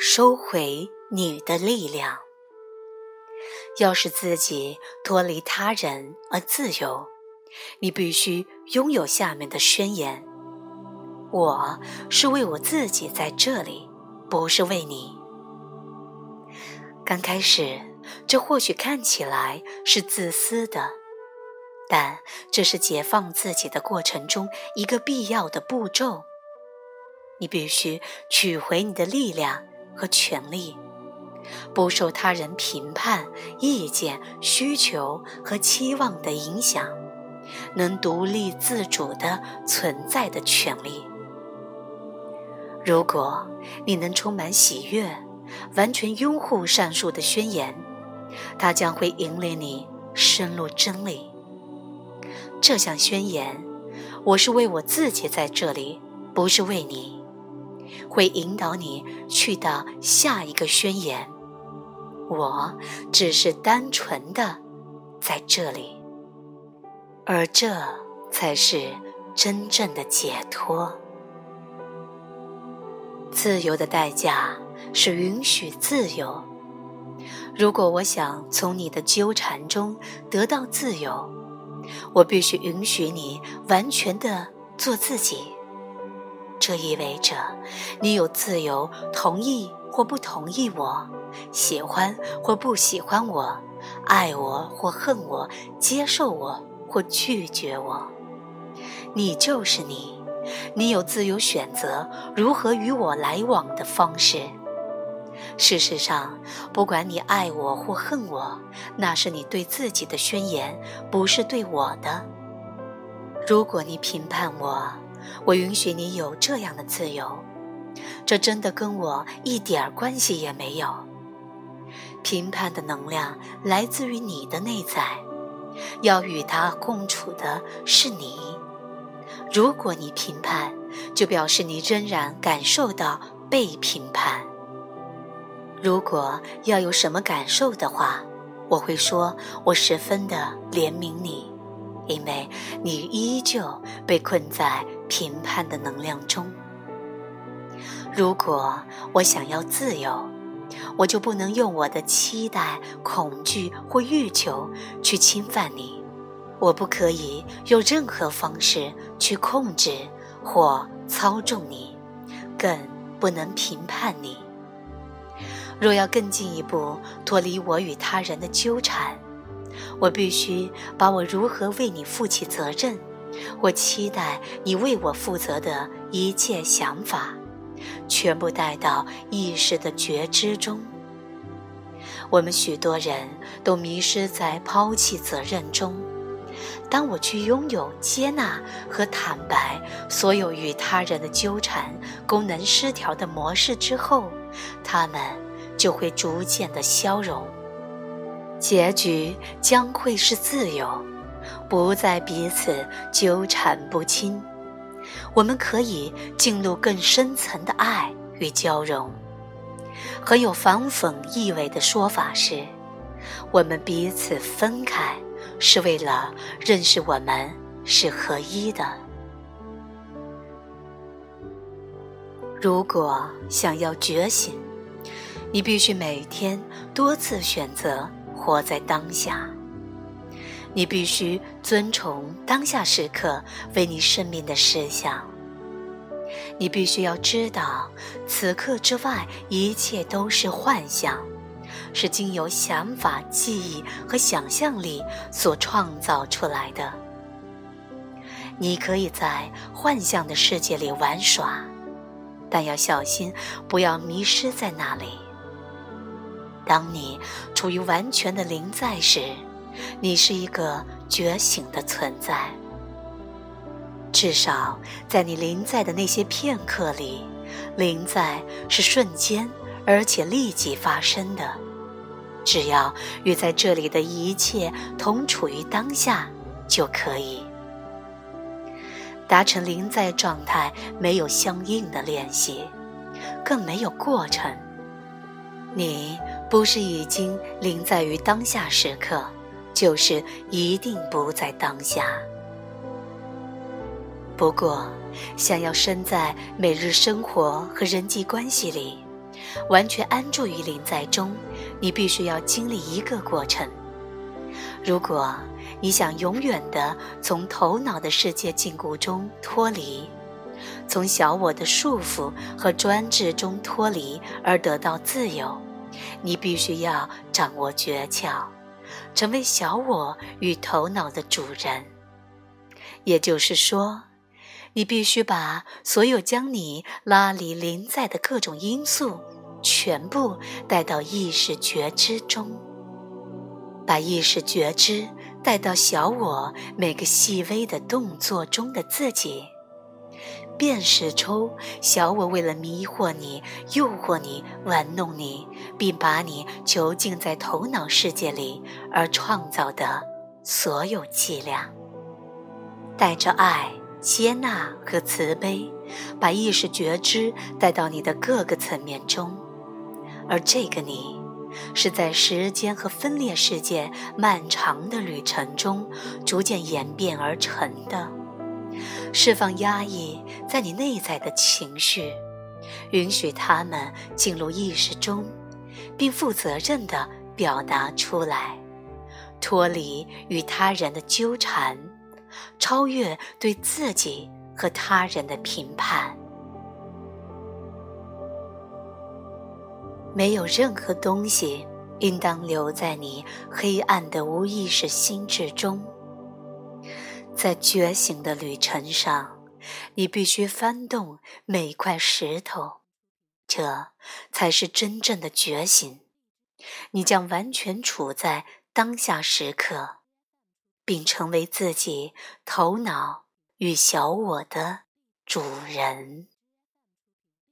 收回你的力量。要使自己脱离他人而自由，你必须拥有下面的宣言：我是为我自己在这里，不是为你。刚开始，这或许看起来是自私的，但这是解放自己的过程中一个必要的步骤。你必须取回你的力量和权利。不受他人评判、意见、需求和期望的影响，能独立自主的存在的权利。如果你能充满喜悦，完全拥护上述的宣言，它将会引领你深入真理。这项宣言：“我是为我自己在这里，不是为你。”会引导你去到下一个宣言。我只是单纯的在这里，而这才是真正的解脱。自由的代价是允许自由。如果我想从你的纠缠中得到自由，我必须允许你完全的做自己。这意味着你有自由同意或不同意我。喜欢或不喜欢我，爱我或恨我，接受我或拒绝我，你就是你，你有自由选择如何与我来往的方式。事实上，不管你爱我或恨我，那是你对自己的宣言，不是对我的。如果你评判我，我允许你有这样的自由，这真的跟我一点关系也没有。评判的能量来自于你的内在，要与它共处的是你。如果你评判，就表示你仍然感受到被评判。如果要有什么感受的话，我会说，我十分的怜悯你，因为你依旧被困在评判的能量中。如果我想要自由。我就不能用我的期待、恐惧或欲求去侵犯你，我不可以用任何方式去控制或操纵你，更不能评判你。若要更进一步脱离我与他人的纠缠，我必须把我如何为你负起责任，我期待你为我负责的一切想法。全部带到意识的觉知中。我们许多人都迷失在抛弃责任中。当我去拥有、接纳和坦白所有与他人的纠缠、功能失调的模式之后，他们就会逐渐的消融。结局将会是自由，不再彼此纠缠不清。我们可以进入更深层的爱与交融。很有反讽意味的说法是：我们彼此分开，是为了认识我们是合一的。如果想要觉醒，你必须每天多次选择活在当下。你必须遵从当下时刻为你生命的事项。你必须要知道，此刻之外一切都是幻象，是经由想法、记忆和想象力所创造出来的。你可以在幻象的世界里玩耍，但要小心，不要迷失在那里。当你处于完全的临在时。你是一个觉醒的存在，至少在你临在的那些片刻里，临在是瞬间而且立即发生的。只要与在这里的一切同处于当下，就可以达成临在状态。没有相应的练习，更没有过程。你不是已经临在于当下时刻。就是一定不在当下。不过，想要身在每日生活和人际关系里，完全安住于临在中，你必须要经历一个过程。如果你想永远的从头脑的世界禁锢中脱离，从小我的束缚和专制中脱离而得到自由，你必须要掌握诀窍，成为小我与头脑的主人。也就是说，你必须把所有将你拉离临在的各种因素，全部带到意识觉知中，把意识觉知带到小我每个细微的动作中的自己。辨识出小我为了迷惑你、诱惑你、玩弄你，并把你囚禁在头脑世界里而创造的所有伎俩，带着爱、接纳和慈悲，把意识觉知带到你的各个层面中，而这个你，是在时间和分裂世界漫长的旅程中逐渐演变而成的。释放压抑在你内在的情绪，允许他们进入意识中，并负责任地表达出来，脱离与他人的纠缠，超越对自己和他人的评判。没有任何东西应当留在你黑暗的无意识心智中。在觉醒的旅程上，你必须翻动每块石头，这才是真正的觉醒。你将完全处在当下时刻，并成为自己头脑与小我的主人。